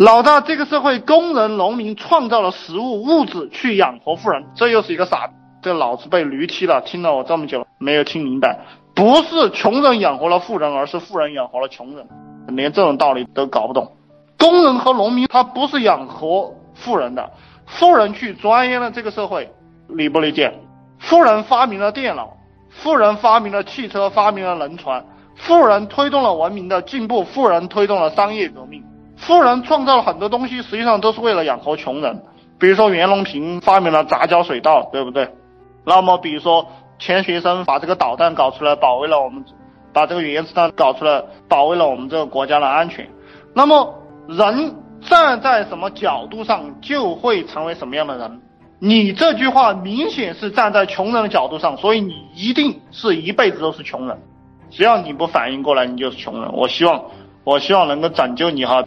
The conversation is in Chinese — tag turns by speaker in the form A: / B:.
A: 老大，这个社会工人、农民创造了食物、物质去养活富人，这又是一个傻。这脑子被驴踢了，听了我这么久没有听明白，不是穷人养活了富人，而是富人养活了穷人，连这种道理都搞不懂。工人和农民他不是养活富人的，富人去钻研了这个社会，理不理解？富人发明了电脑，富人发明了汽车，发明了轮船，富人推动了文明的进步，富人推动了商业革命，富人创造了很多东西，实际上都是为了养活穷人。比如说袁隆平发明了杂交水稻，对不对？那么，比如说钱学森把这个导弹搞出来，保卫了我们，把这个原子弹搞出来，保卫了我们这个国家的安全。那么，人站在什么角度上，就会成为什么样的人。你这句话明显是站在穷人的角度上，所以你一定是一辈子都是穷人。只要你不反应过来，你就是穷人。我希望，我希望能够拯救你哈。